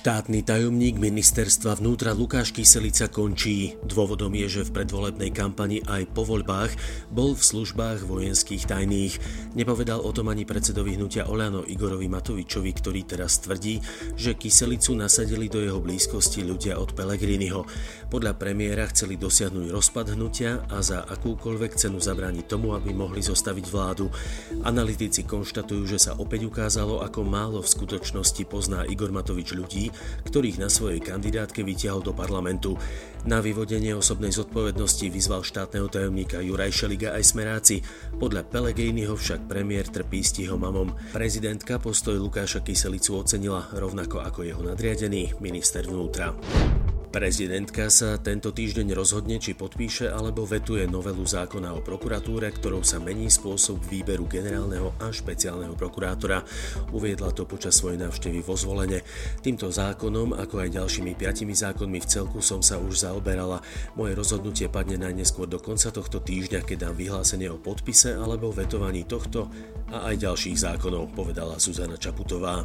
Štátny tajomník ministerstva vnútra Lukáš Kyselica končí. Dôvodom je, že v predvolebnej kampani aj po voľbách bol v službách vojenských tajných. Nepovedal o tom ani predsedovi hnutia Oľano Igorovi Matovičovi, ktorý teraz tvrdí, že Kyselicu nasadili do jeho blízkosti ľudia od Pelegriniho. Podľa premiéra chceli dosiahnuť rozpad hnutia a za akúkoľvek cenu zabrániť tomu, aby mohli zostaviť vládu. Analytici konštatujú, že sa opäť ukázalo, ako málo v skutočnosti pozná Igor Matovič ľudí, ľudí, ktorých na svojej kandidátke vytiahol do parlamentu. Na vyvodenie osobnej zodpovednosti vyzval štátneho tajomníka Juraj Šeliga aj smeráci. Podľa Pelegriniho však premiér trpí mamom. Prezidentka postoj Lukáša Kyselicu ocenila rovnako ako jeho nadriadený minister vnútra. Prezidentka sa tento týždeň rozhodne, či podpíše alebo vetuje novelu zákona o prokuratúre, ktorou sa mení spôsob výberu generálneho a špeciálneho prokurátora. Uviedla to počas svojej návštevy vo zvolenie. Týmto zákonom, ako aj ďalšími piatimi zákonmi v celku som sa už zaoberala. Moje rozhodnutie padne najneskôr do konca tohto týždňa, keď dám vyhlásenie o podpise alebo vetovaní tohto a aj ďalších zákonov, povedala Zuzana Čaputová.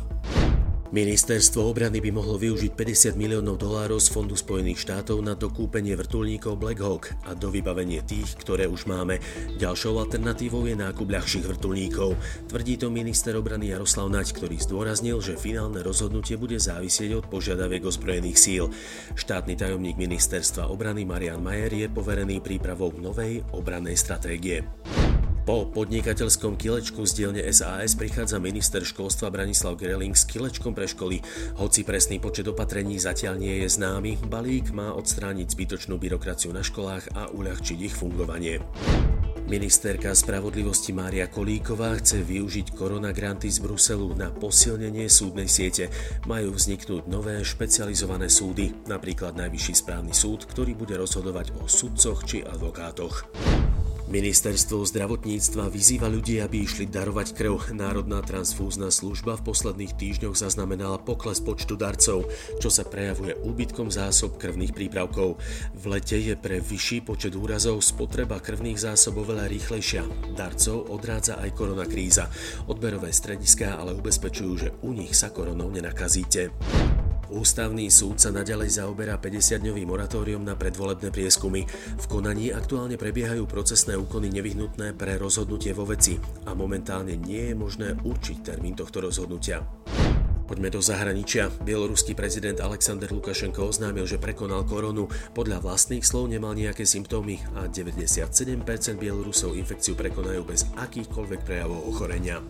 Ministerstvo obrany by mohlo využiť 50 miliónov dolárov z Fondu Spojených štátov na dokúpenie vrtulníkov Black Hawk a do vybavenie tých, ktoré už máme. Ďalšou alternatívou je nákup ľahších vrtulníkov. Tvrdí to minister obrany Jaroslav Naď, ktorý zdôraznil, že finálne rozhodnutie bude závisieť od požiadaviek ozbrojených síl. Štátny tajomník ministerstva obrany Marian Majer je poverený prípravou novej obrannej stratégie. Po podnikateľskom kilečku z dielne SAS prichádza minister školstva Branislav Greling s kilečkom pre školy. Hoci presný počet opatrení zatiaľ nie je známy, balík má odstrániť zbytočnú byrokraciu na školách a uľahčiť ich fungovanie. Ministerka spravodlivosti Mária Kolíková chce využiť koronagranty z Bruselu na posilnenie súdnej siete. Majú vzniknúť nové špecializované súdy, napríklad Najvyšší správny súd, ktorý bude rozhodovať o sudcoch či advokátoch. Ministerstvo zdravotníctva vyzýva ľudí, aby išli darovať krv. Národná transfúzna služba v posledných týždňoch zaznamenala pokles počtu darcov, čo sa prejavuje úbytkom zásob krvných prípravkov. V lete je pre vyšší počet úrazov spotreba krvných zásob oveľa rýchlejšia. Darcov odrádza aj koronakríza. Odberové strediská ale ubezpečujú, že u nich sa koronou nenakazíte. Ústavný súd sa naďalej zaoberá 50-dňovým moratórium na predvolebné prieskumy. V konaní aktuálne prebiehajú procesné úkony nevyhnutné pre rozhodnutie vo veci a momentálne nie je možné určiť termín tohto rozhodnutia. Poďme do zahraničia. Bieloruský prezident Alexander Lukašenko oznámil, že prekonal koronu. Podľa vlastných slov nemal nejaké symptómy a 97% Bielorusov infekciu prekonajú bez akýchkoľvek prejavov ochorenia.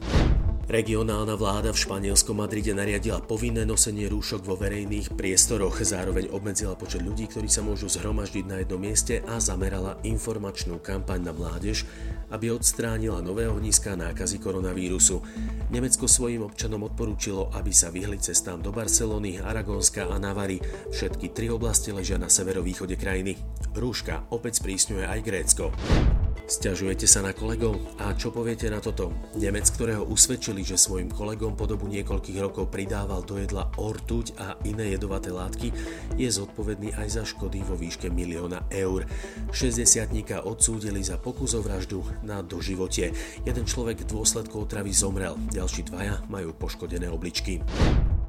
Regionálna vláda v španielskom Madride nariadila povinné nosenie rúšok vo verejných priestoroch, zároveň obmedzila počet ľudí, ktorí sa môžu zhromaždiť na jednom mieste a zamerala informačnú kampaň na mládež, aby odstránila nové ohniská nákazy koronavírusu. Nemecko svojim občanom odporúčilo, aby sa vyhli cestám do Barcelony, Aragónska a Navary. Všetky tri oblasti ležia na severovýchode krajiny. Rúška opäť sprísňuje aj Grécko. Sťažujete sa na kolegov? A čo poviete na toto? Nemec, ktorého usvedčili, že svojim kolegom po dobu niekoľkých rokov pridával do jedla ortuť a iné jedovaté látky, je zodpovedný aj za škody vo výške milióna eur. 60 odsúdili za pokus o vraždu na doživotie. Jeden človek v dôsledku otravy zomrel, ďalší dvaja majú poškodené obličky.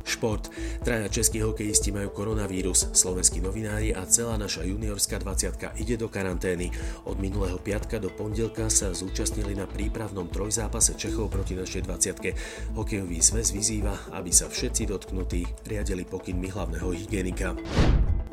Šport. Traja českí hokejisti majú koronavírus, slovenskí novinári a celá naša juniorská 20 ide do karantény. Od minulého piatka do pondelka sa zúčastnili na prípravnom trojzápase Čechov proti našej 20 Hokejový zväz vyzýva, aby sa všetci dotknutí riadili pokynmi hlavného hygienika.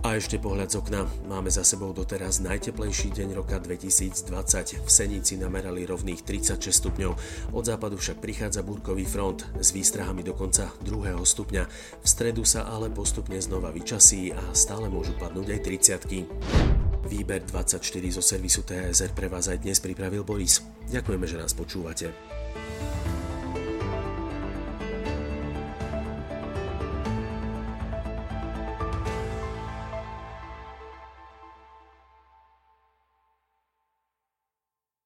A ešte pohľad z okna. Máme za sebou doteraz najteplejší deň roka 2020. V Senici namerali rovných 36 stupňov. Od západu však prichádza búrkový front s výstrahami dokonca 2. stupňa. V stredu sa ale postupne znova vyčasí a stále môžu padnúť aj 30 Výber 24 zo servisu TSR pre vás aj dnes pripravil Boris. Ďakujeme, že nás počúvate.